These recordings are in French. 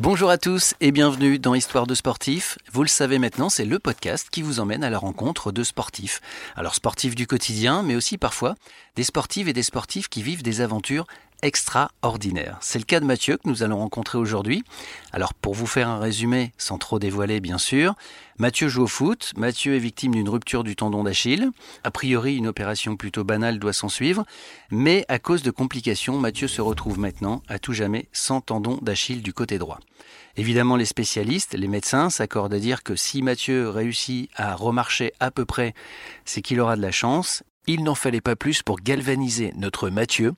Bonjour à tous et bienvenue dans Histoire de sportifs. Vous le savez maintenant, c'est le podcast qui vous emmène à la rencontre de sportifs. Alors sportifs du quotidien, mais aussi parfois des sportives et des sportifs qui vivent des aventures extraordinaire. C'est le cas de Mathieu que nous allons rencontrer aujourd'hui. Alors pour vous faire un résumé, sans trop dévoiler bien sûr, Mathieu joue au foot, Mathieu est victime d'une rupture du tendon d'Achille. A priori, une opération plutôt banale doit s'en suivre, mais à cause de complications, Mathieu se retrouve maintenant à tout jamais sans tendon d'Achille du côté droit. Évidemment, les spécialistes, les médecins s'accordent à dire que si Mathieu réussit à remarcher à peu près, c'est qu'il aura de la chance il n'en fallait pas plus pour galvaniser notre Mathieu.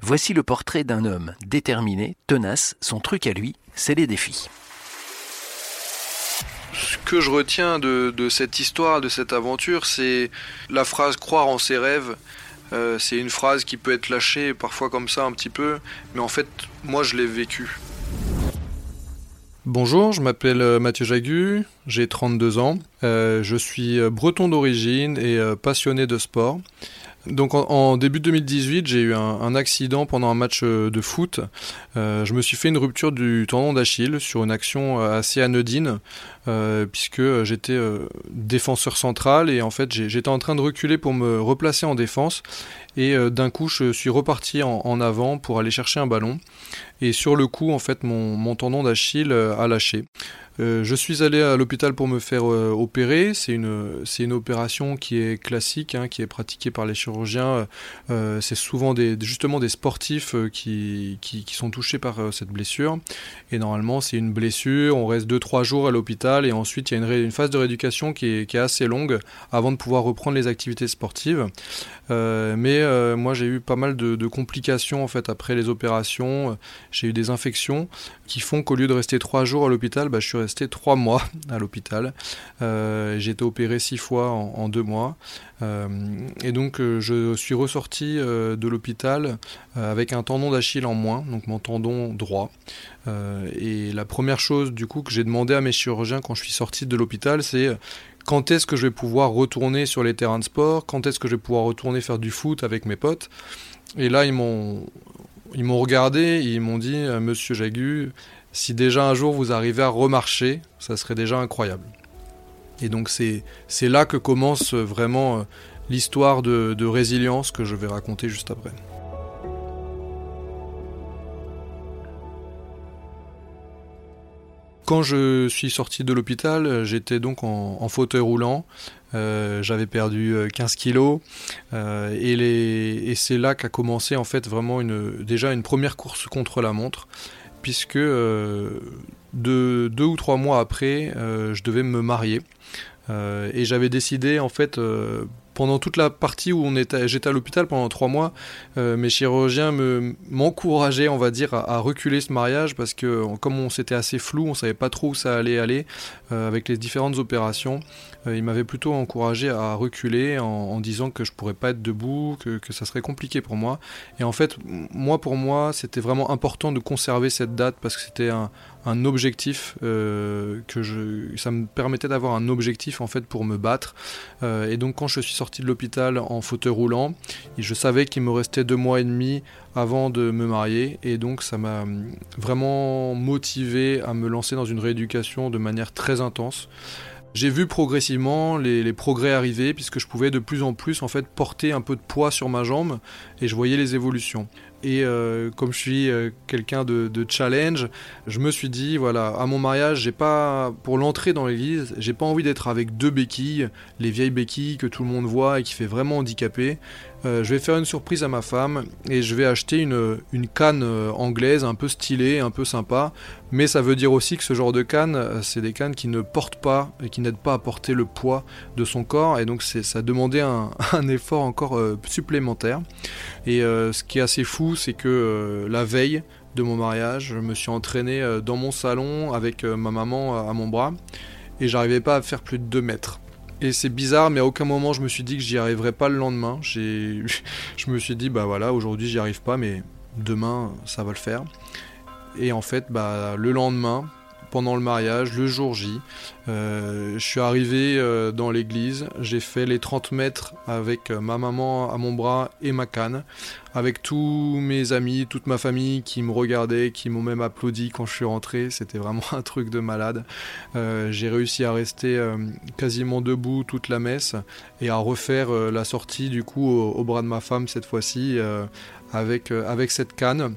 Voici le portrait d'un homme déterminé, tenace. Son truc à lui, c'est les défis. Ce que je retiens de, cette histoire, de cette aventure, c'est la phrase croire en ses rêves. Euh, c'est une phrase qui peut être lâchée parfois comme ça un petit peu, mais en fait, moi je l'ai vécu. Bonjour, je m'appelle euh, Mathieu Jagu, j'ai 32 ans, euh, je suis euh, breton d'origine et passionné de sport. Donc en, début 2018, j'ai eu un, accident pendant un match de foot. je me suis fait une rupture du tendon d'Achille sur une action assez anodine, puisque j'étais défenseur central et en fait j'étais en train de reculer pour me replacer en défense et d'un coup je suis reparti en, avant pour aller chercher un ballon et sur le coup, en fait, mon, tendon d'Achille euh, a lâché. Euh, je suis allé à l'hôpital pour me faire euh, opérer. C'est une, c'est une opération qui est classique, hein, qui est pratiquée par les chirurgiens. c'est souvent des, justement des sportifs qui, qui, sont touchés par cette blessure. Et normalement, c'est une blessure. On reste 2-3 jours à l'hôpital et ensuite il y a une, phase de rééducation qui est, assez longue avant de pouvoir reprendre les activités sportives. mais moi, j'ai eu pas mal de, complications en fait après les opérations j'ai eu des infections qui font qu'au lieu de rester trois jours à l'hôpital, bah, je suis resté trois mois à l'hôpital. Euh, j'ai été opéré six fois en, deux mois. Euh, et donc euh, je suis ressorti de l'hôpital avec un tendon d'Achille en moins, donc mon tendon droit. Et la première chose du coup que j'ai demandé à mes chirurgiens quand je suis sorti de l'hôpital, c'est quand est-ce que je vais pouvoir retourner sur les terrains de sport, quand est-ce que je vais pouvoir retourner faire du foot avec mes potes? Et là, ils m'ont ils m'ont regardé ils m'ont dit euh, Monsieur Jagu, si déjà un jour vous arrivez à remarcher, ça serait déjà incroyable. Et donc c'est là que commence vraiment euh, l'histoire de résilience que je vais raconter juste après. Quand je suis sorti de l'hôpital, j'étais donc en, fauteuil roulant. Euh, j'avais perdu 15 euh, kilos euh, et, c'est là qu'a commencé en fait vraiment déjà une première course contre la montre puisque deux, ou trois mois après, je devais me marier. et j'avais décidé en fait pendant toute la partie où on était, j'étais à l'hôpital pendant trois mois, euh, mes chirurgiens me, m'encourageaient, on va dire, à, reculer ce mariage parce que comme on s'était assez flou, on savait pas trop où ça allait aller euh, avec les différentes opérations. Euh, ils m'avaient plutôt encouragé à reculer en, disant que je pourrais pas être debout, que, que, ça serait compliqué pour moi. Et en fait, moi pour moi, c'était vraiment important de conserver cette date parce que c'était un, un objectif euh, que je ça me permettait d'avoir un objectif en fait pour me battre. Euh, et donc quand je suis sorti de l'hôpital en fauteuil roulant je savais qu'il me restait deux mois et demi avant de me marier. Et donc ça m'a vraiment motivé à me lancer dans une rééducation de manière très intense. J'ai vu progressivement les, progrès arriver puisque je pouvais de plus en plus en fait porter un peu de poids sur ma jambe et je voyais les évolutions. Et euh, comme je suis euh, quelqu'un de, challenge, je me suis dit voilà, à mon mariage, j'ai pas pour l'entrée dans l'église, j'ai pas envie d'être avec deux béquilles, les vieilles béquilles que tout le monde voit et qui fait vraiment handicapé. Euh, je vais faire une surprise à ma femme et je vais acheter une, canne anglaise un peu stylée, un peu sympa. Mais ça veut dire aussi que ce genre de canne, c'est des cannes qui ne portent pas et qui n'aident pas à porter le poids de son corps. Et donc ça demandait un, effort encore supplémentaire. Et ce qui est assez fou, c'est que euh, la veille de mon mariage, je me suis entraîné euh, dans mon salon avec euh, ma maman à mon bras et j'arrivais pas à faire plus de 2 mètres. Et c'est bizarre, mais à aucun moment je me suis dit que j'y arriverais pas le lendemain. je me suis dit, bah voilà, aujourd'hui j'y arrive pas, mais demain ça va le faire. Et en fait, bah, le lendemain, pendant le mariage, le jour J. je suis arrivé dans l'église, j'ai fait les 30 mètres avec ma maman à mon bras et ma canne, avec tous mes amis, toute ma famille qui me regardaient, qui m'ont même applaudi quand je suis rentré. C'était vraiment un truc de malade. j'ai réussi à rester quasiment debout toute la messe et à refaire la sortie du coup au, bras de ma femme cette fois-ci avec, avec cette canne.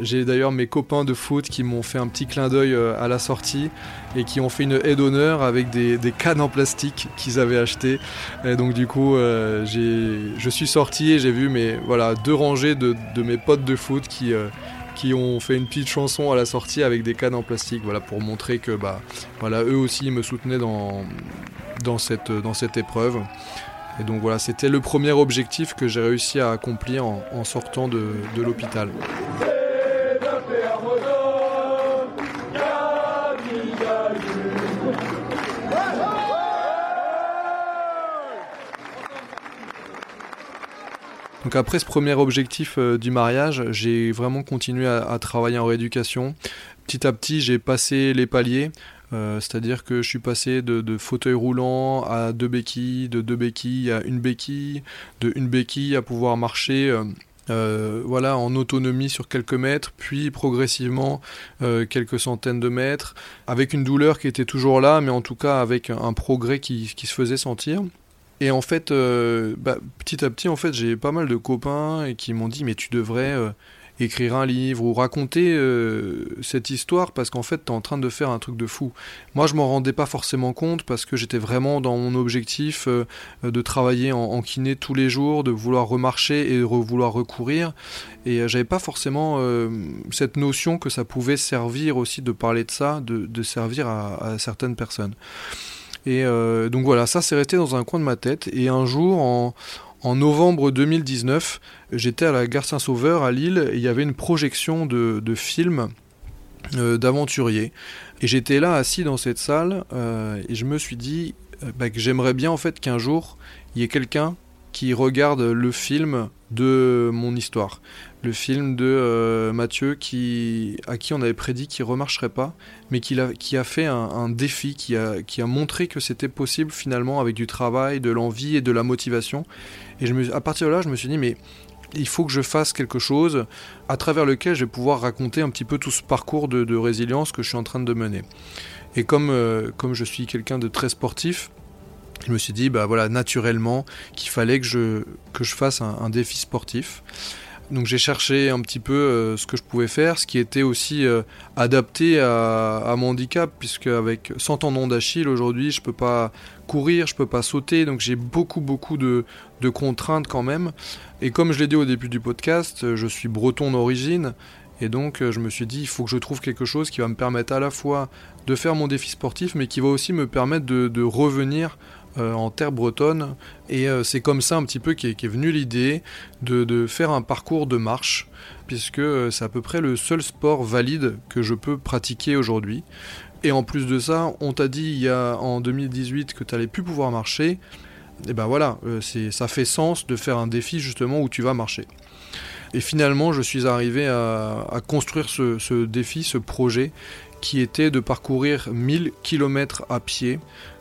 J'ai d'ailleurs mes copains de foot qui m'ont fait un petit clin d'œil euh, à la sortie et qui ont fait une aide d'honneur avec des, cannes en plastique qu'ils avaient achetées. Et donc du coup, euh, je suis sorti et j'ai vu mes, voilà, deux rangées de, mes potes de foot qui, euh, qui ont fait une petite chanson à la sortie avec des cannes en plastique, voilà, pour montrer que bah, voilà, eux aussi me soutenaient dans, dans, cette, dans cette épreuve. Et donc voilà, c'était le premier objectif que j'ai réussi à accomplir en, sortant de, de l'hôpital. Après ce premier objectif euh, du mariage, j'ai vraiment continué à, travailler en rééducation. Petit à petit, j'ai passé les paliers. Euh, c'est-à-dire que je suis passé de, fauteuil roulant à deux béquilles, de deux béquilles à une béquille, de une béquille à pouvoir marcher euh, voilà, en autonomie sur quelques mètres, puis progressivement quelques centaines de mètres, avec une douleur qui était toujours là, mais en tout cas avec un progrès qui se faisait sentir. Et en fait, euh, bah, petit à petit, en fait, j'ai pas mal de copains qui m'ont dit mais tu devrais euh, écrire un livre ou raconter euh, cette histoire parce qu'en fait, tu es en train de faire un truc de fou. Moi, je m'en rendais pas forcément compte parce que j'étais vraiment dans mon objectif de travailler en, kiné tous les jours, de vouloir remarcher et de vouloir recourir. Et j'avais pas forcément cette notion que ça pouvait servir aussi de parler de ça, de, servir à certaines personnes. Et euh, donc voilà, ça s'est resté dans un coin de ma tête. Et un jour, en, novembre 2019, j'étais à la gare Saint-Sauveur à Lille et il y avait une projection de, de films euh, d'aventuriers. Et j'étais là assis dans cette salle euh, et je me suis dit bah, que j'aimerais bien en fait qu'un jour il y ait quelqu'un qui regarde le film de mon histoire. Le film de euh, Mathieu qui, à qui on avait prédit qu'il ne remarcherait pas, mais qui a, qui a fait un, défi, qui a, qui a montré que c'était possible finalement avec du travail, de l'envie et de la motivation. Et je me, à partir de là, je me suis dit, mais il faut que je fasse quelque chose à travers lequel je vais pouvoir raconter un petit peu tout ce parcours de, résilience que je suis en train de mener. Et comme, euh, comme je suis quelqu'un de très sportif, je me suis dit, bah voilà, naturellement, qu'il fallait que je, que je fasse un, défi sportif. Donc j'ai cherché un petit peu euh, ce que je pouvais faire, ce qui était aussi euh, adapté à, mon handicap, puisque avec 100 tendons d'Achille aujourd'hui, je peux pas courir, je peux pas sauter, donc j'ai beaucoup beaucoup de, de, contraintes quand même. Et comme je l'ai dit au début du podcast, je suis breton d'origine, et donc je me suis dit, il faut que je trouve quelque chose qui va me permettre à la fois de faire mon défi sportif, mais qui va aussi me permettre de, de revenir euh, en terre bretonne. Et euh, c'est comme ça un petit peu qu'est est venue l'idée de, faire un parcours de marche, puisque euh, c'est à peu près le seul sport valide que je peux pratiquer aujourd'hui. Et en plus de ça, on t'a dit il y a en 2018 que tu allais plus pouvoir marcher. Et ben voilà, ça fait sens de faire un défi justement où tu vas marcher. Et finalement, je suis arrivé à, construire ce, défi, ce projet, qui était de parcourir 1000 km à pied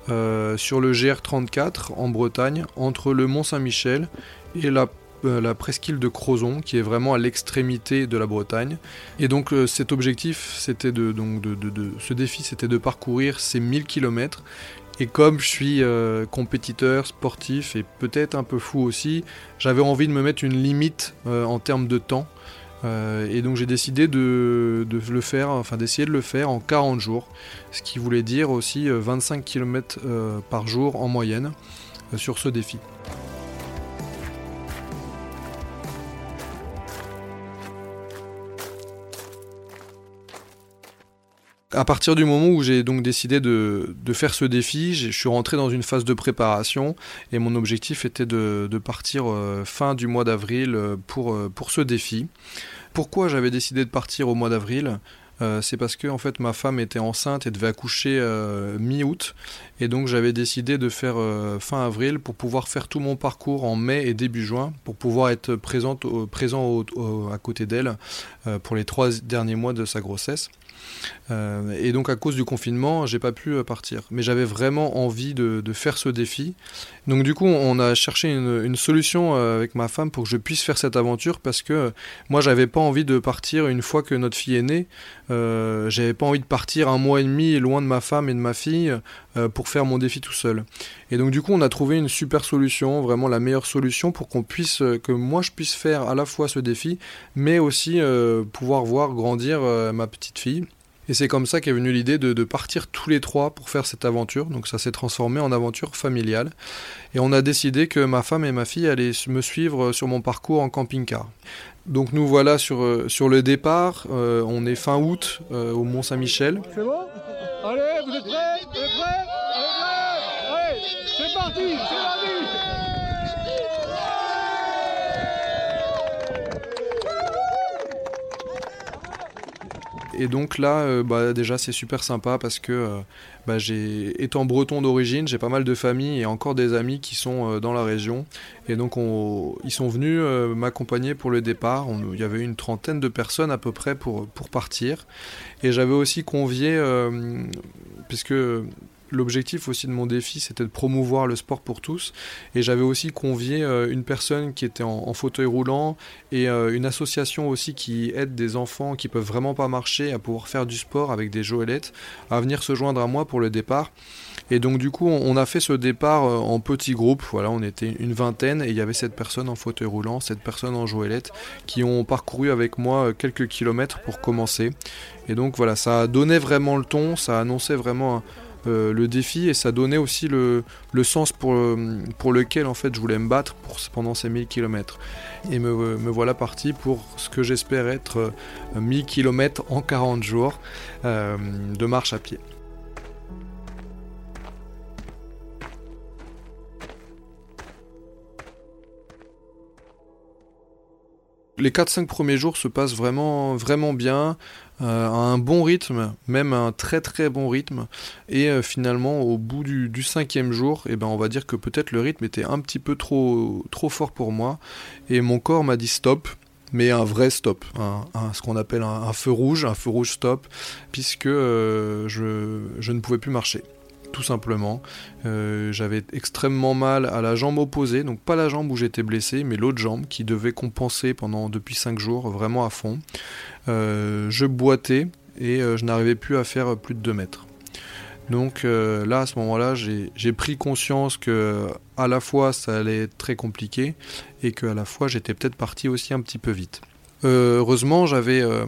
euh, sur le GR34 en Bretagne, entre le Mont Saint-Michel et la, euh, presqu'île de Crozon, qui est vraiment à l'extrémité de la Bretagne. Et donc euh, cet objectif, c'était de, donc de, ce défi, c'était de parcourir ces 1000 km. Et comme je suis compétiteur, sportif et peut-être un peu fou aussi, j'avais envie de me mettre une limite en termes de temps. Euh, et donc j'ai décidé de, le faire, enfin d'essayer de le faire en 40 jours, ce qui voulait dire aussi 25 euh, km euh, par jour en moyenne sur ce défi. À partir du moment où j'ai donc décidé de, faire ce défi, je suis rentré dans une phase de préparation et mon objectif était de, partir euh, fin du mois d'avril euh, pour, euh, pour ce défi. Pourquoi j'avais décidé de partir au mois d'avril? C'est parce que en fait ma femme était enceinte et devait accoucher mi-août et donc j'avais décidé de faire fin avril pour pouvoir faire tout mon parcours en mai et début juin pour pouvoir être présent à côté d'elle pour les trois derniers mois de sa grossesse. Et donc à cause du confinement, j'ai pas pu partir. Mais j'avais vraiment envie de, faire ce défi. Donc du coup, on a cherché une, solution avec ma femme pour que je puisse faire cette aventure parce que moi, j'avais pas envie de partir une fois que notre fille est née. J'avais pas envie de partir un mois et demi loin de ma femme et de ma fille pour faire mon défi tout seul. Et donc du coup, on a trouvé une super solution, vraiment la meilleure solution pour qu'on puisse, que moi je puisse faire à la fois ce défi, mais aussi euh, pouvoir voir grandir euh, ma petite fille. Et c'est comme ça qu'est venue l'idée de, partir tous les trois pour faire cette aventure. Donc ça s'est transformé en aventure familiale. Et on a décidé que ma femme et ma fille allaient me suivre sur mon parcours en camping-car. Donc nous voilà sur, euh, le départ. on est fin août au Mont Saint-Michel. C'est bon Allez, vous êtes prêts Vous êtes prêts Allez, c'est parti, c'est parti Et donc là, euh, bah, déjà, c'est super sympa parce que, euh, bah, j'ai, étant breton d'origine, j'ai pas mal de familles et encore des amis qui sont euh, dans la région. Et donc, ils sont venus m'accompagner pour le départ. il y avait une trentaine de personnes à peu près pour, pour partir. Et j'avais aussi convié, puisque L'objectif aussi de mon défi, c'était de promouvoir le sport pour tous. Et j'avais aussi convié euh, une personne qui était en, fauteuil roulant et euh, une association aussi qui aide des enfants qui peuvent vraiment pas marcher à pouvoir faire du sport avec des joëlettes, à venir se joindre à moi pour le départ. Et donc du coup, on a fait ce départ euh, en petits groupes. Voilà, on était une vingtaine et il y avait cette personne en fauteuil roulant, cette personne en joëlette qui ont parcouru avec moi quelques kilomètres pour commencer. Et donc voilà, ça donné vraiment le ton, ça annonçait vraiment euh, le défi et ça donnait aussi le, sens pour, pour lequel en fait je voulais me battre pour, pendant ces 1000 km. Et me, voilà parti pour ce que j'espère être 1000 euh, km en 40 jours euh, de marche à pied. les 4-5 premiers jours se passent vraiment, vraiment bien, euh, à un bon rythme, même un très très bon rythme. Et euh, finalement, au bout du, cinquième jour, eh ben, on va dire que peut-être le rythme était un petit peu trop, fort pour moi. Et mon corps m'a dit stop mais un vrai stop, ce qu'on appelle un, feu rouge, un feu rouge stop, puisque euh, je, ne pouvais plus marcher tout simplement. Euh, j'avais extrêmement mal à la jambe opposée, donc pas la jambe où j'étais blessé, mais l'autre jambe qui devait compenser pendant depuis 5 jours vraiment à fond. Euh, je boitais et euh, je n'arrivais plus à faire plus de 2 mètres. Donc là, à ce moment-là, j'ai pris conscience que à la fois ça allait être très compliqué et qu'à la fois j'étais peut-être parti aussi un petit peu vite. Euh, heureusement, j'avais, euh,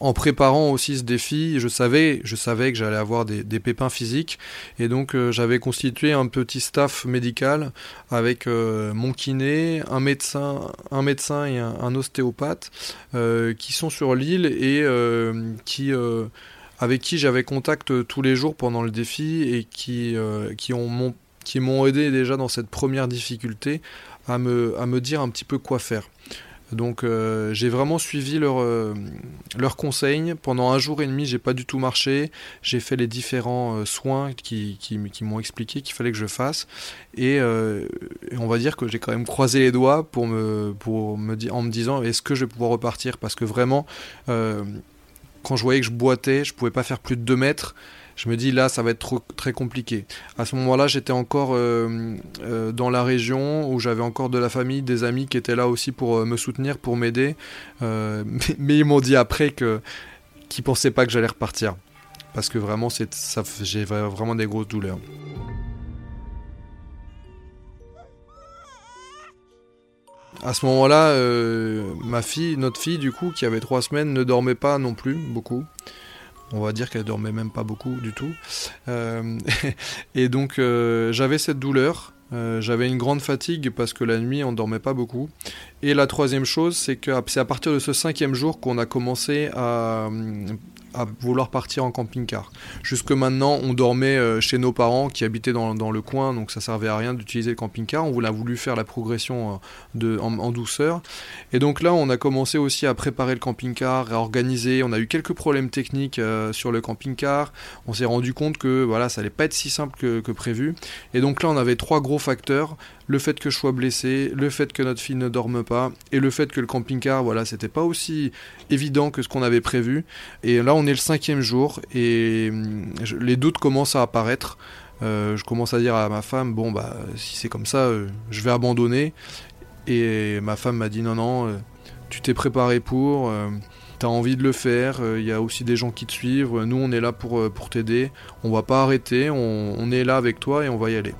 en préparant aussi ce défi, je savais, je savais que j'allais avoir des, pépins physiques, et donc euh, j'avais constitué un petit staff médical avec mon kiné, un médecin, un médecin et un, ostéopathe qui sont sur l'île et qui avec qui j'avais contact tous les jours pendant le défi et qui, qui ont qui m'ont aidé déjà dans cette première difficulté à me, à me dire un petit peu quoi faire. Donc euh, j'ai vraiment suivi leurs euh, conseils. Pendant un jour et demi, j'ai pas du tout marché. J'ai fait les différents euh, soins qui, qui, m'ont expliqué qu'il fallait que je fasse. Et, on va dire que j'ai quand même croisé les doigts pour me, pour me en me disant est-ce que je vais pouvoir repartir? Parce que vraiment, quand je voyais que je boitais, je pouvais pas faire plus de 2 mètres je me dis là ça va être trop, très compliqué. À ce moment-là j'étais encore euh, euh, dans la région où j'avais encore de la famille, des amis qui étaient là aussi pour euh, me soutenir, pour m'aider. Mais, ils m'ont dit après que qu'ils pensaient pas que j'allais repartir parce que vraiment ça j'ai vraiment des grosses douleurs. À ce moment-là, ma fille, notre fille du coup, qui avait trois semaines, ne dormait pas non plus beaucoup. On va dire qu'elle dormait même pas beaucoup du tout. Euh, et donc euh, j'avais cette douleur. Euh, j'avais une grande fatigue parce que la nuit on dormait pas beaucoup. Et la troisième chose, c'est que c'est à partir de ce cinquième jour qu'on a commencé à, vouloir partir en camping-car. Jusque maintenant, on dormait euh, chez nos parents qui habitaient dans, le coin, donc ça servait à rien d'utiliser le camping-car. On a voulu faire la progression euh, en, douceur. Et donc là, on a commencé aussi à préparer le camping-car, à organiser. On a eu quelques problèmes techniques euh, sur le camping-car. On s'est rendu compte que voilà, ça allait pas être si simple que prévu. Et donc là, on avait trois gros facteurs le fait que je sois blessé, le fait que notre fille ne dorme pas, et le fait que le camping-car, voilà, c'était pas aussi évident que ce qu'on avait prévu. Et là, on est le cinquième jour, et hum, les doutes commencent à apparaître. Euh, je commence à dire à ma femme, bon, bah, si c'est comme ça, euh, je vais abandonner. Et ma femme m'a dit, non, non, euh, tu t'es préparé pour, tu as envie de le faire, il y a aussi des gens qui te suivent, nous, on est là pour, pour t'aider, on va pas arrêter, on est là avec toi et on va y aller.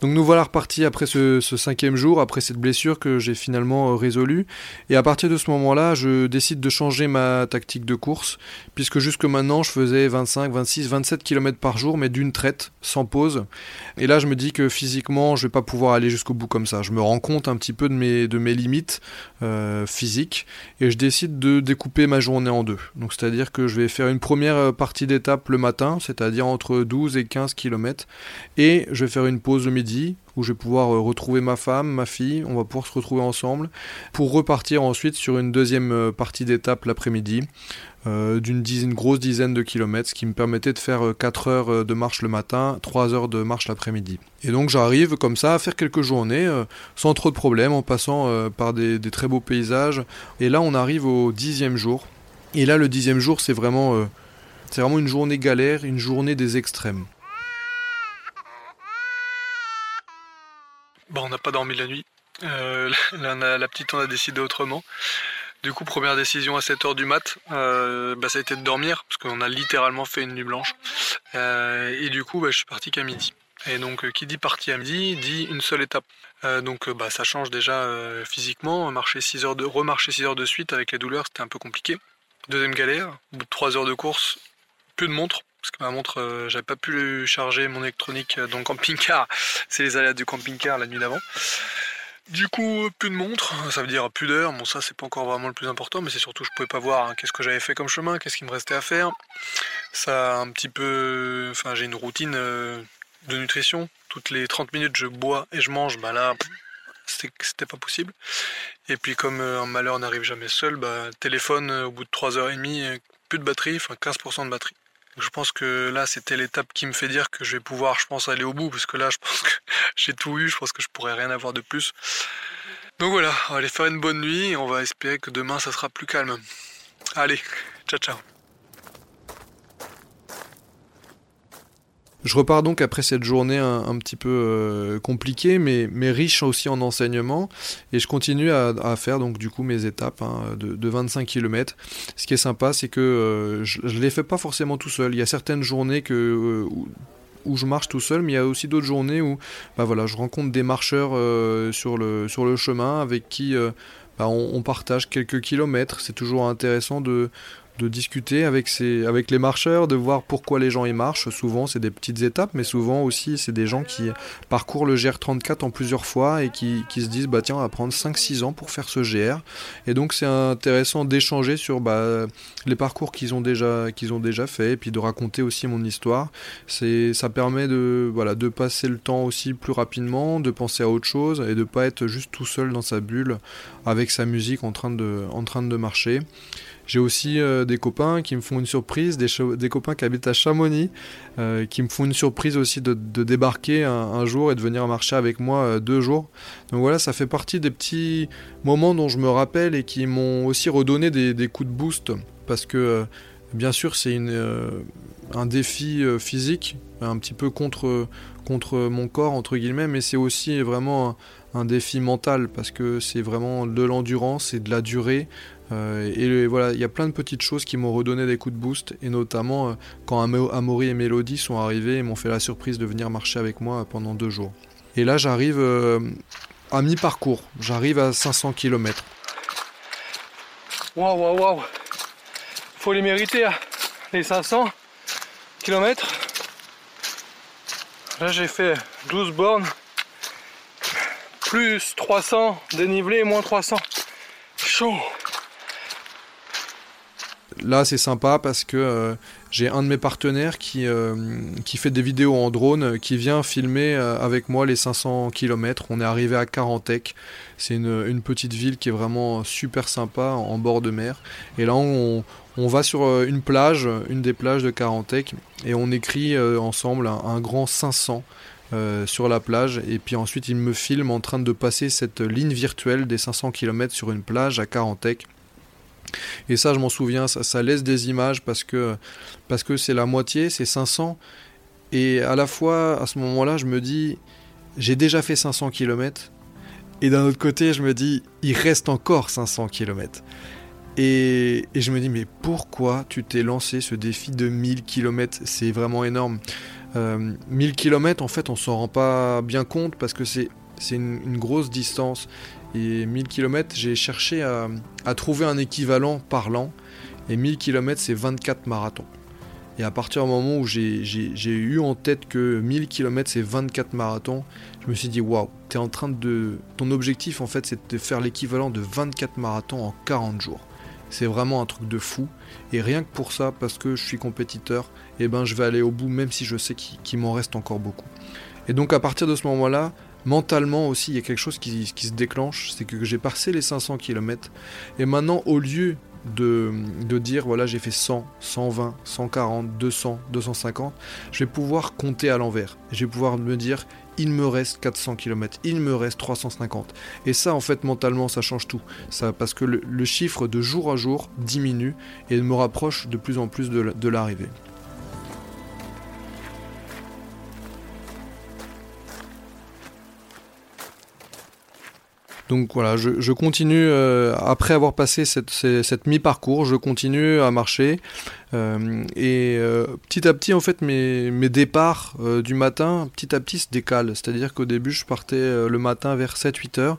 Donc nous voilà repartis après ce, cinquième jour, après cette blessure que j'ai finalement euh, résolue. Et à partir de ce moment-là, je décide de changer ma tactique de course, puisque jusque maintenant, je faisais 25, 26, 27 km par jour, mais d'une traite, sans pause. Et là, je me dis que physiquement, je vais pas pouvoir aller jusqu'au bout comme ça. Je me rends compte un petit peu de mes, de mes limites euh, physiques, et je décide de découper ma journée en deux. Donc c'est-à-dire que je vais faire une première euh, partie d'étape le matin, c'est-à-dire entre 12 et 15 km, et je vais faire une pause le midi où je vais pouvoir euh, retrouver ma femme, ma fille, on va pouvoir se retrouver ensemble pour repartir ensuite sur une deuxième euh, partie d'étape l'après-midi euh, d'une grosse dizaine de kilomètres, ce qui me permettait de faire 4 heures de marche le matin, 3 heures de marche l'après-midi. Et donc j'arrive comme ça à faire quelques journées sans trop de problèmes en passant par des, très beaux paysages. Et là on arrive au dixième jour. Et là le dixième jour c'est vraiment une journée galère, une journée des extrêmes. Bon, on n'a pas dormi la nuit. Euh, la, petite, on a décidé autrement. Du coup, première décision à 7h du mat, euh, bah, ça a été de dormir, parce qu'on a littéralement fait une nuit blanche. Euh, et du coup, bah, je suis parti qu'à midi. Et donc, qui dit parti à midi, dit une seule étape. donc, bah, ça change déjà physiquement. Marcher 6 heures de, remarcher 6 heures de suite avec les douleurs, c'était un peu compliqué. Deuxième galère, au bout de 3 heures de course, plus de montre, parce que ma montre, euh, j'avais pas pu charger mon électronique dans le camping-car. C'est les aléas du camping-car la nuit d'avant. Du coup, plus de montre, ça veut dire plus d'heures. Bon, ça, c'est pas encore vraiment le plus important, mais c'est surtout je pouvais pas voir hein, qu'est-ce que j'avais fait comme chemin, qu'est-ce qu'il me restait à faire. Ça, un petit peu. Enfin, j'ai une routine euh, de nutrition. Toutes les 30 minutes, je bois et je mange. Bah là, c'était pas possible. Et puis, comme euh, un malheur n'arrive jamais seul, bah, téléphone au bout de 3h30, plus de batterie, enfin 15% de batterie. Je pense que là, c'était l'étape qui me fait dire que je vais pouvoir, je pense, aller au bout, parce que là, je pense que j'ai tout eu, je pense que je pourrais rien avoir de plus. Donc voilà, on va aller faire une bonne nuit et on va espérer que demain, ça sera plus calme. Allez, ciao ciao. Je repars donc après cette journée un, petit peu euh, compliquée, mais, mais, riche aussi en enseignements, et je continue à, faire donc du coup mes étapes hein, de, 25 km. Ce qui est sympa, c'est que euh, je, ne les fais pas forcément tout seul. Il y a certaines journées euh, où, je marche tout seul, mais il y a aussi d'autres journées où bah voilà, je rencontre des marcheurs sur, le, sur le chemin avec qui bah, on, partage quelques kilomètres. C'est toujours intéressant de, de discuter avec, ces, les marcheurs, de voir pourquoi les gens y marchent. Souvent, c'est des petites étapes, mais souvent aussi, c'est des gens qui parcourent le GR34 en plusieurs fois et qui, se disent bah tiens, on va prendre 5-6 ans pour faire ce GR. Et donc, c'est intéressant d'échanger sur bah, les parcours qu'ils ont, déjà, qu'ils ont déjà fait et puis de raconter aussi mon histoire. Ça permet de, voilà, de passer le temps aussi plus rapidement, de penser à autre chose et de pas être juste tout seul dans sa bulle avec sa musique en train de marcher. J'ai aussi euh, des copains qui me font une surprise, des, copains qui habitent à Chamonix, euh, qui me font une surprise aussi de, débarquer un, jour et de venir marcher avec moi euh, deux jours. Donc voilà, ça fait partie des petits moments dont je me rappelle et qui m'ont aussi redonné des, coups de boost. Parce que bien sûr, c'est un défi physique, un petit peu contre, contre mon corps, entre guillemets, mais c'est aussi vraiment un défi mental parce que c'est vraiment de l'endurance et de la durée. Euh, et voilà, il y a plein de petites choses qui m'ont redonné des coups de boost, et notamment euh, quand Amaury et Mélodie sont arrivés et m'ont fait la surprise de venir marcher avec moi pendant deux jours. Et là, j'arrive euh, à mi-parcours, j'arrive à 500 km. Waouh, waouh, waouh! Faut les mériter, hein, les 500 km. Là, j'ai fait 12 bornes, plus 300 dénivelé, moins 300. Chaud! Là, c'est sympa parce que euh, j'ai un de mes partenaires qui, euh, fait des vidéos en drone, qui vient filmer euh, avec moi les 500 km. On est arrivé à Carantec. C'est une, petite ville qui est vraiment super sympa en bord de mer. Et là, on, va sur euh, une plage, une des plages de Carantec, et on écrit euh, ensemble un, grand 500 euh, sur la plage. Et puis ensuite, il me filme en train de passer cette ligne virtuelle des 500 km sur une plage à Carantec. Et ça, je m'en souviens, ça, laisse des images parce que parce que c'est la moitié, c'est 500. Et à la fois, à ce moment-là, je me dis, j'ai déjà fait 500 km. Et d'un autre côté, je me dis, il reste encore 500 km. Et, je me dis, mais pourquoi tu t'es lancé ce défi de 1000 km C'est vraiment énorme. 1000 euh, km, en fait, on s'en rend pas bien compte parce que c'est une, grosse distance. Et 1000 km, j'ai cherché à, trouver un équivalent parlant. Et 1000 km, c'est 24 marathons. Et à partir du moment où j'ai eu en tête que 1000 km, c'est 24 marathons, je me suis dit, waouh, es en train de. Ton objectif, en fait, c'est de faire l'équivalent de 24 marathons en 40 jours. C'est vraiment un truc de fou. Et rien que pour ça, parce que je suis compétiteur, eh ben, je vais aller au bout, même si je sais qu'il m'en reste encore beaucoup. Et donc, à partir de ce moment-là, mentalement aussi, il y a quelque chose qui, se déclenche. C'est que j'ai passé les 500 km. Et maintenant, au lieu de, dire voilà j'ai fait 100, 120, 140, 200, 250, je vais pouvoir compter à l'envers. Je vais pouvoir me dire il me reste 400 km, il me reste 350. Et ça, en fait, mentalement, ça change tout. Parce que le, chiffre de jour à jour diminue et me rapproche de plus en plus de l'arrivée. Donc voilà, je, continue, euh, après avoir passé cette, mi-parcours, je continue à marcher. Euh, et euh, petit à petit, en fait, mes, mes départs du matin, petit à petit, se décalent. C'est-à-dire qu'au début, je partais le matin vers 7-8 heures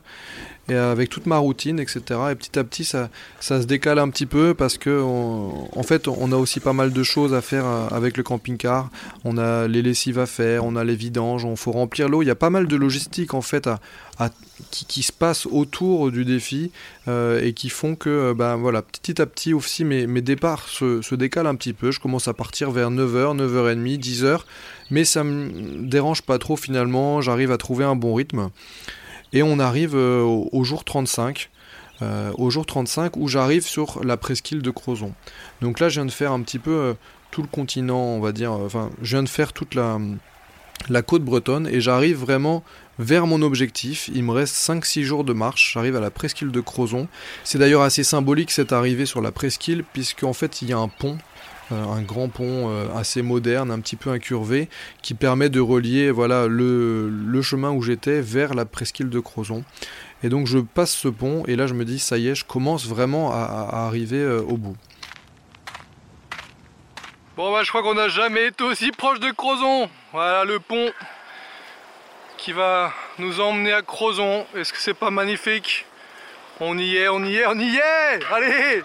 et avec toute ma routine, etc. Et petit à petit, ça, ça se décale un petit peu parce que, en fait, on a aussi pas mal de choses à faire avec le camping-car. On a les lessives à faire, on a les vidanges, on faut remplir l'eau. Il y a pas mal de logistique en fait à, qui, se passe autour du défi euh, et qui font que, ben voilà, petit à petit aussi, mes, mes départs se, se décalent un petit peu. Je commence à partir vers 9h, 9h30, 10h, mais ça me dérange pas trop finalement. J'arrive à trouver un bon rythme. Et on arrive euh, au, jour 35. Euh, au jour 35 où j'arrive sur la presqu'île de Crozon. Donc là, je viens de faire un petit peu euh, tout le continent, on va dire. Enfin, je viens de faire toute la, la côte bretonne et j'arrive vraiment vers mon objectif. Il me reste 5-6 jours de marche. J'arrive à la presqu'île de Crozon. C'est d'ailleurs assez symbolique cette arrivée sur la presqu'île, puisqu'en fait, il y a un pont un grand pont euh, assez moderne, un petit peu incurvé, qui permet de relier voilà, le, chemin où j'étais vers la presqu'île de Crozon. Et donc je passe ce pont et là je me dis ça y est, je commence vraiment à, arriver euh, au bout. Bon bah je crois qu'on n'a jamais été aussi proche de Crozon. Voilà le pont qui va nous emmener à Crozon. Est-ce que c'est pas magnifique? On y est, on y est, on y est Allez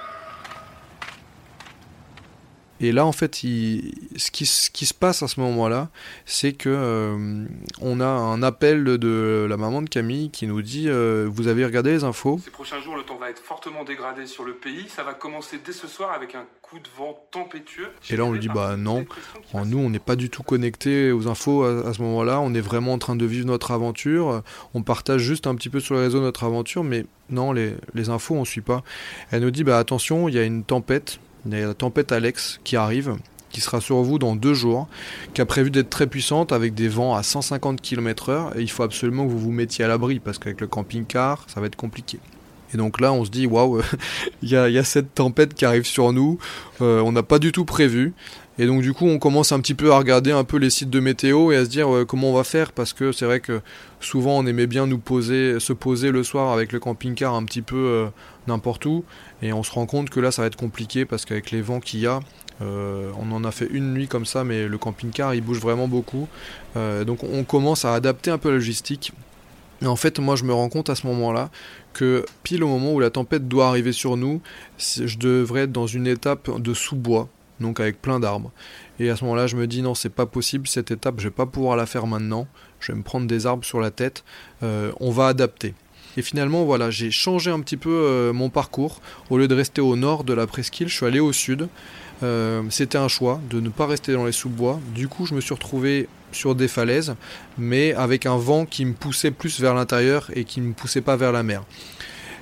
et là, en fait, ce, qui, se passe à ce moment-là, c'est que euh, on a un appel de la maman de Camille qui nous dit euh, Vous avez regardé les infos Ces prochains jours, le temps va être fortement dégradé sur le pays. Ça va commencer dès ce soir avec un coup de vent tempétueux. Et là, on lui dit Bah non, nous, on n'est pas du tout connecté aux infos à, ce moment-là. On est vraiment en train de vivre notre aventure. On partage juste un petit peu sur les réseaux notre aventure, mais non, les, les infos, on ne suit pas. Elle nous dit Bah attention, il y a une tempête la tempête Alex qui arrive, qui sera sur vous dans deux jours, qui a prévu d'être très puissante avec des vents à 150 km/h. Et il faut absolument que vous vous mettiez à l'abri parce qu'avec le camping-car, ça va être compliqué. Et donc là, on se dit, waouh, il y, a cette tempête qui arrive sur nous, euh, on n'a pas du tout prévu. Et donc du coup, on commence un petit peu à regarder un peu les sites de météo et à se dire comment on va faire parce que c'est vrai que souvent on aimait bien nous poser, se poser le soir avec le camping-car un petit peu euh, n'importe où et on se rend compte que là ça va être compliqué parce qu'avec les vents qu'il y a, euh, on en a fait une nuit comme ça, mais le camping-car il bouge vraiment beaucoup. donc on commence à adapter un peu la logistique. Et en fait, moi je me rends compte à ce moment-là que pile au moment où la tempête doit arriver sur nous, je devrais être dans une étape de sous-bois donc avec plein d'arbres. Et à ce moment-là, je me dis non, c'est pas possible cette étape, je vais pas pouvoir la faire maintenant. Je vais me prendre des arbres sur la tête. Euh, on va adapter. Et finalement, voilà, j'ai changé un petit peu euh, mon parcours. Au lieu de rester au nord de la presqu'île, je suis allé au sud. Euh, c'était un choix de ne pas rester dans les sous-bois. Du coup, je me suis retrouvé sur des falaises, mais avec un vent qui me poussait plus vers l'intérieur et qui ne me poussait pas vers la mer.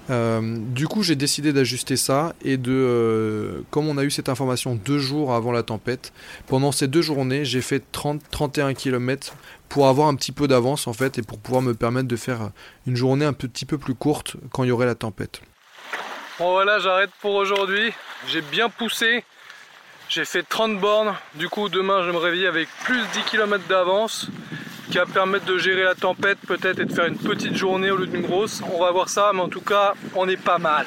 Euh, du coup, j'ai décidé d'ajuster ça et de, euh, comme on a eu cette information deux jours avant la tempête, pendant ces deux journées, j'ai fait 30-31 km pour avoir un petit peu d'avance en fait et pour pouvoir me permettre de faire une journée un petit peu plus courte quand il y aurait la tempête. Bon voilà, j'arrête pour aujourd'hui. J'ai bien poussé. J'ai fait 30 bornes. Du coup, demain, je me réveille avec plus de 10 km d'avance qui va permettre de gérer la tempête peut-être et de faire une petite journée au lieu d'une grosse. On va voir ça, mais en tout cas, on est pas mal.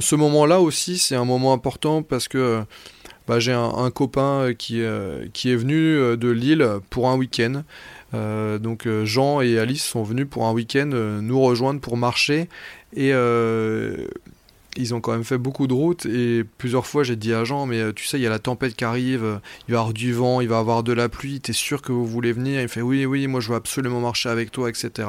Ce moment-là aussi, c'est un moment important parce que bah, j'ai un, copain qui, euh, qui est venu euh, de Lille pour un week-end. Euh, donc Jean et Alice sont venus pour un week-end nous rejoindre pour marcher et ils ont quand même fait beaucoup de routes et plusieurs fois j'ai dit à Jean mais euh, tu sais il y a la tempête qui arrive, euh, il va y avoir du vent, il va y avoir de la pluie, t'es sûr que vous voulez venir? Il fait oui oui moi je veux absolument marcher avec toi etc.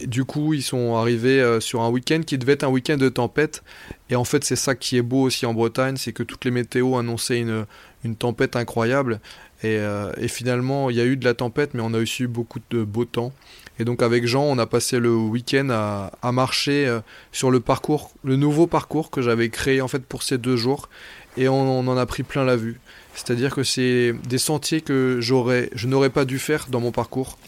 du coup ils sont arrivés euh, sur un week-end qui devait être un week-end de tempête. Et en fait c'est ça qui est beau aussi en Bretagne, c'est que toutes les météos annonçaient une, une tempête incroyable. Et, et finalement il y a eu de la tempête mais on a aussi eu beaucoup de beau temps et donc avec Jean, on a passé le week-end à, marcher euh, sur le parcours, le nouveau parcours que j'avais créé en fait pour ces deux jours, et on, en a pris plein la vue. C'est-à-dire que c'est des sentiers que j'aurais, je n'aurais pas dû faire dans mon parcours.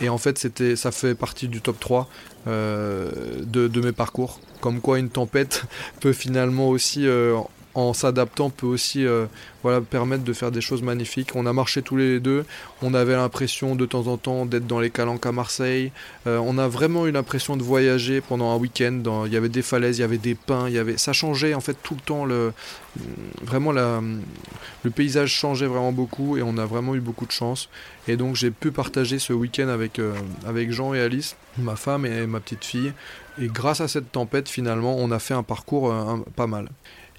Et en fait, c'était, ça fait partie du top 3 euh, de, mes parcours. Comme quoi, une tempête peut finalement aussi euh, en s'adaptant peut aussi euh, voilà, permettre de faire des choses magnifiques. On a marché tous les deux, on avait l'impression de temps en temps d'être dans les calanques à Marseille. Euh, on a vraiment eu l'impression de voyager pendant un week-end. Il y avait des falaises, il y avait des pins, il y avait... ça changeait en fait tout le temps. Le... Vraiment, le paysage changeait vraiment beaucoup et on a vraiment eu beaucoup de chance. Et donc j'ai pu partager ce week-end avec, euh, avec Jean et Alice, ma femme et ma petite fille. Et grâce à cette tempête, finalement, on a fait un parcours pas mal.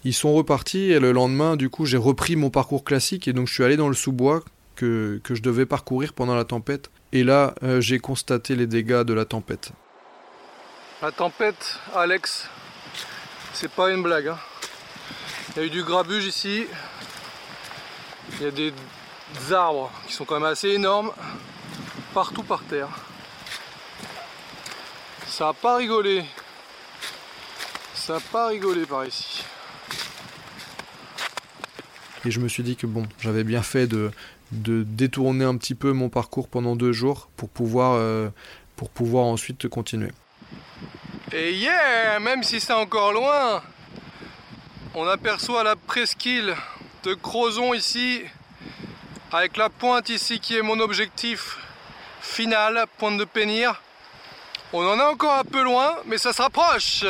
Ils sont repartis et le lendemain, du coup, j'ai repris mon parcours classique et donc je suis allé dans le sous-bois que, je devais parcourir pendant la tempête. Et là, euh, j'ai constaté les dégâts de la tempête. La tempête, Alex, c'est pas une blague. Hein. Il y a eu du grabuge ici. Il y a des arbres qui sont quand même assez énormes partout par terre. Ça a pas rigolé. Ça a pas rigolé par ici. Et je me suis dit que bon, j'avais bien fait de, de détourner un petit peu mon parcours pendant deux jours pour pouvoir, euh, pour pouvoir ensuite continuer. Et yeah, même si c'est encore loin, on aperçoit la presqu'île de Crozon ici, avec la pointe ici qui est mon objectif final, pointe de Pénir. On en est encore un peu loin, mais ça se rapproche.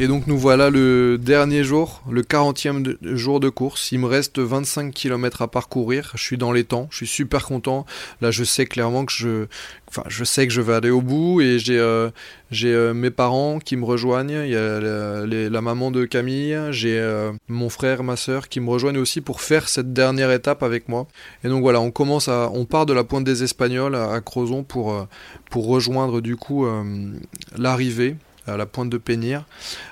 Et donc nous voilà le dernier jour, le 40e jour de course. Il me reste 25 km à parcourir. Je suis dans les temps, je suis super content. Là je sais clairement que je, enfin je sais que je vais aller au bout et j'ai euh, j'ai euh, mes parents qui me rejoignent. Il y a la, maman de Camille, j'ai euh, mon frère, ma soeur qui me rejoignent aussi pour faire cette dernière étape avec moi. Et donc voilà, on commence à, on part de la pointe des Espagnols à, à Crozon pour pour rejoindre du coup l'arrivée à la pointe de Pénir.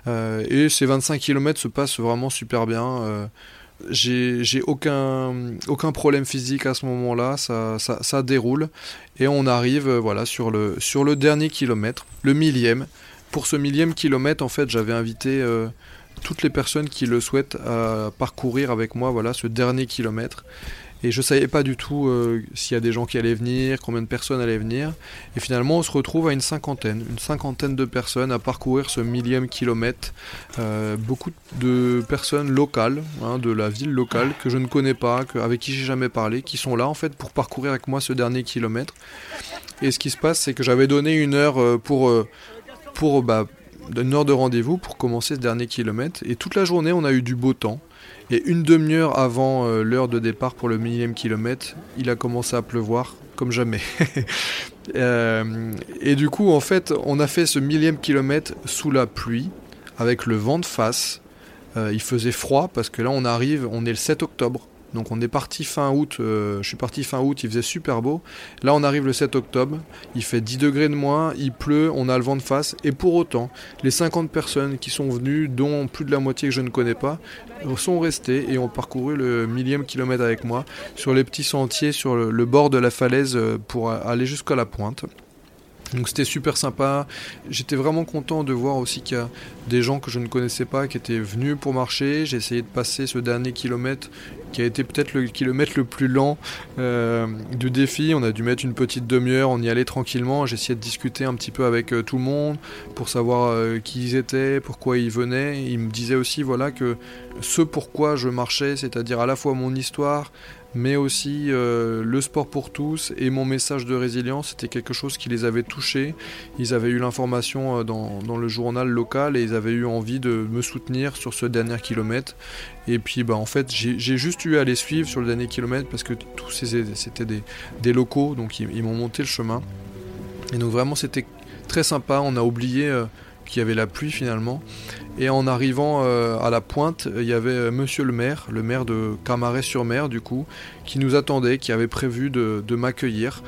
Euh, et ces 25 km se passent vraiment super bien. Euh, j'ai aucun, aucun problème physique à ce moment-là, ça, ça, déroule. Et on arrive euh, voilà, sur, le, sur le dernier kilomètre, le millième. Pour ce millième kilomètre, en fait, j'avais invité toutes les personnes qui le souhaitent à parcourir avec moi voilà, ce dernier kilomètre. Et je savais pas du tout euh, s'il y a des gens qui allaient venir, combien de personnes allaient venir. Et finalement, on se retrouve à une cinquantaine, une cinquantaine de personnes à parcourir ce millième kilomètre. Euh, beaucoup de personnes locales, hein, de la ville locale que je ne connais pas, avec qui j'ai jamais parlé, qui sont là en fait pour parcourir avec moi ce dernier kilomètre. Et ce qui se passe, c'est que j'avais donné une heure euh, pour pour bah, une heure de rendez-vous pour commencer ce dernier kilomètre. Et toute la journée, on a eu du beau temps. Et une demi-heure avant euh, l'heure de départ pour le millième kilomètre, il a commencé à pleuvoir comme jamais. Euh, et du coup, en fait, on a fait ce millième kilomètre sous la pluie, avec le vent de face. Euh, il faisait froid parce que là, on arrive, on est le 7 octobre. Donc on est parti fin août, euh, je suis parti fin août, il faisait super beau. Là on arrive le 7 octobre, il fait 10 degrés de moins, il pleut, on a le vent de face. Et pour autant, les 50 personnes qui sont venues, dont plus de la moitié que je ne connais pas, sont restées et ont parcouru le millième kilomètre avec moi sur les petits sentiers sur le, bord de la falaise euh, pour aller jusqu'à la pointe. Donc c'était super sympa. J'étais vraiment content de voir aussi qu'il y a des gens que je ne connaissais pas qui étaient venus pour marcher. J'ai essayé de passer ce dernier kilomètre qui a été peut-être le kilomètre le plus lent euh, du défi. On a dû mettre une petite demi-heure, on y allait tranquillement. Essayé de discuter un petit peu avec euh, tout le monde pour savoir euh, qui ils étaient, pourquoi ils venaient. Ils me disaient aussi voilà que ce pourquoi je marchais, c'est-à-dire à la fois mon histoire, mais aussi euh, le sport pour tous et mon message de résilience, c'était quelque chose qui les avait touchés. Ils avaient eu l'information euh, dans, dans, le journal local et ils avaient eu envie de me soutenir sur ce dernier kilomètre. Et puis bah, en fait j'ai juste eu à les suivre sur le dernier kilomètre parce que tous c'était des, des, locaux, donc ils, m'ont monté le chemin. Et donc vraiment c'était très sympa, on a oublié... Euh, qu'il y avait la pluie finalement. Et en arrivant euh, à la pointe, il y avait euh, monsieur le maire, le maire de Camaret-sur-Mer du coup, qui nous attendait, qui avait prévu de, m'accueillir.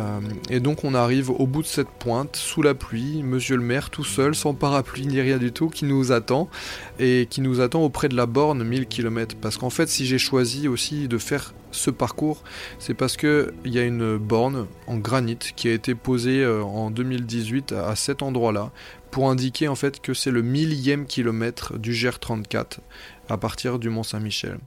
Euh, et donc on arrive au bout de cette pointe, sous la pluie, monsieur le maire tout seul, sans parapluie ni rien du tout, qui nous attend, et qui nous attend auprès de la borne 1000 km. Parce qu'en fait, si j'ai choisi aussi de faire ce parcours, c'est parce qu'il y a une borne en granit qui a été posée en 2018 à cet endroit-là pour indiquer en fait que c'est le millième kilomètre du GR34 à partir du Mont Saint-Michel.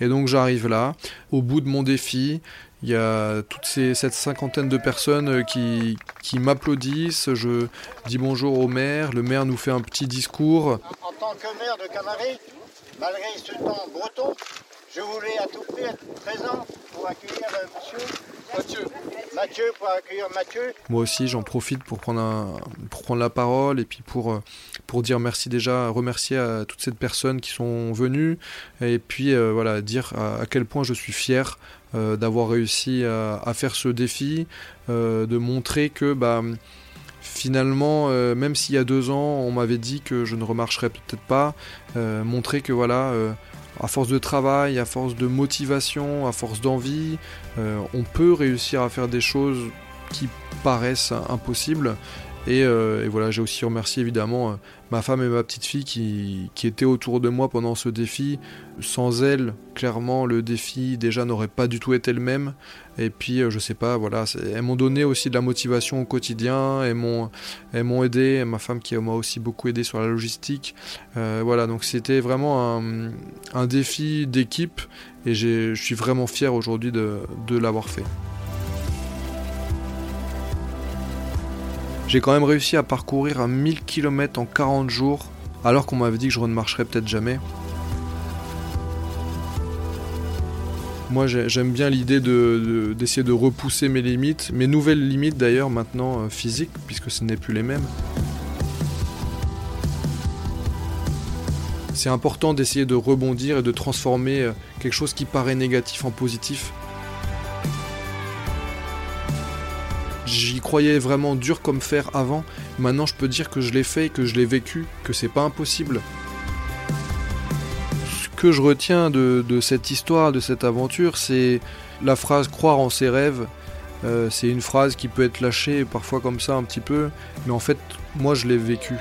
Et donc j'arrive là, au bout de mon défi, il y a toute ces, cette cinquantaine de personnes qui, qui m'applaudissent, je dis bonjour au maire, le maire nous fait un petit discours. En, tant que maire de Camaret, malgré ce temps breton, je voulais à tout prix être présent pour accueillir euh, monsieur Mathieu. Mathieu, pour accueillir Mathieu. Moi aussi, j'en profite pour prendre, un, pour prendre la parole et puis pour, euh, pour dire merci déjà, remercier à toutes ces personnes qui sont venues et puis euh, voilà, dire à, quel point je suis fier d'avoir réussi à, faire ce défi, de montrer que bah, finalement, même s'il y a deux ans, on m'avait dit que je ne remarcherais peut-être pas, montrer que voilà à force de travail, à force de motivation, à force d'envie, euh, on peut réussir à faire des choses qui paraissent impossibles. Et, euh, voilà, j'ai aussi remercié évidemment euh, ma femme et ma petite fille qui, étaient autour de moi pendant ce défi. Sans elles, clairement, le défi déjà n'aurait pas du tout été le même. Et puis, je sais pas, voilà, elles m'ont donné aussi de la motivation au quotidien, elles m'ont, aidé, ma femme qui m'a aussi beaucoup aidé sur la logistique. voilà, donc c'était vraiment un, défi d'équipe et je suis vraiment fier aujourd'hui de l'avoir fait. J'ai quand même réussi à parcourir un 1000 km en 40 jours, alors qu'on m'avait dit que je ne marcherais peut-être jamais. Moi j'aime bien l'idée d'essayer de, de, repousser mes limites, mes nouvelles limites d'ailleurs maintenant euh, physiques, puisque ce n'est plus les mêmes. C'est important d'essayer de rebondir et de transformer euh, quelque chose qui paraît négatif en positif. Croyais vraiment dur comme fer avant. Maintenant, je peux dire que je l'ai fait, que je l'ai vécu, que c'est pas impossible. Ce que je retiens de, cette histoire, de cette aventure, c'est la phrase croire en ses rêves. Euh, c'est une phrase qui peut être lâchée parfois comme ça un petit peu, mais en fait, moi je l'ai vécu.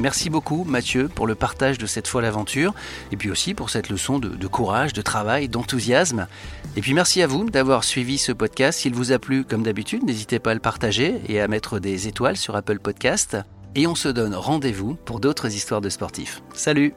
Merci beaucoup Mathieu pour le partage de cette folle aventure et puis aussi pour cette leçon de, courage, de travail, d'enthousiasme. Et puis merci à vous d'avoir suivi ce podcast. S'il vous a plu, comme d'habitude, n'hésitez pas à le partager et à mettre des étoiles sur Apple Podcast. Et on se donne rendez-vous pour d'autres histoires de sportifs. Salut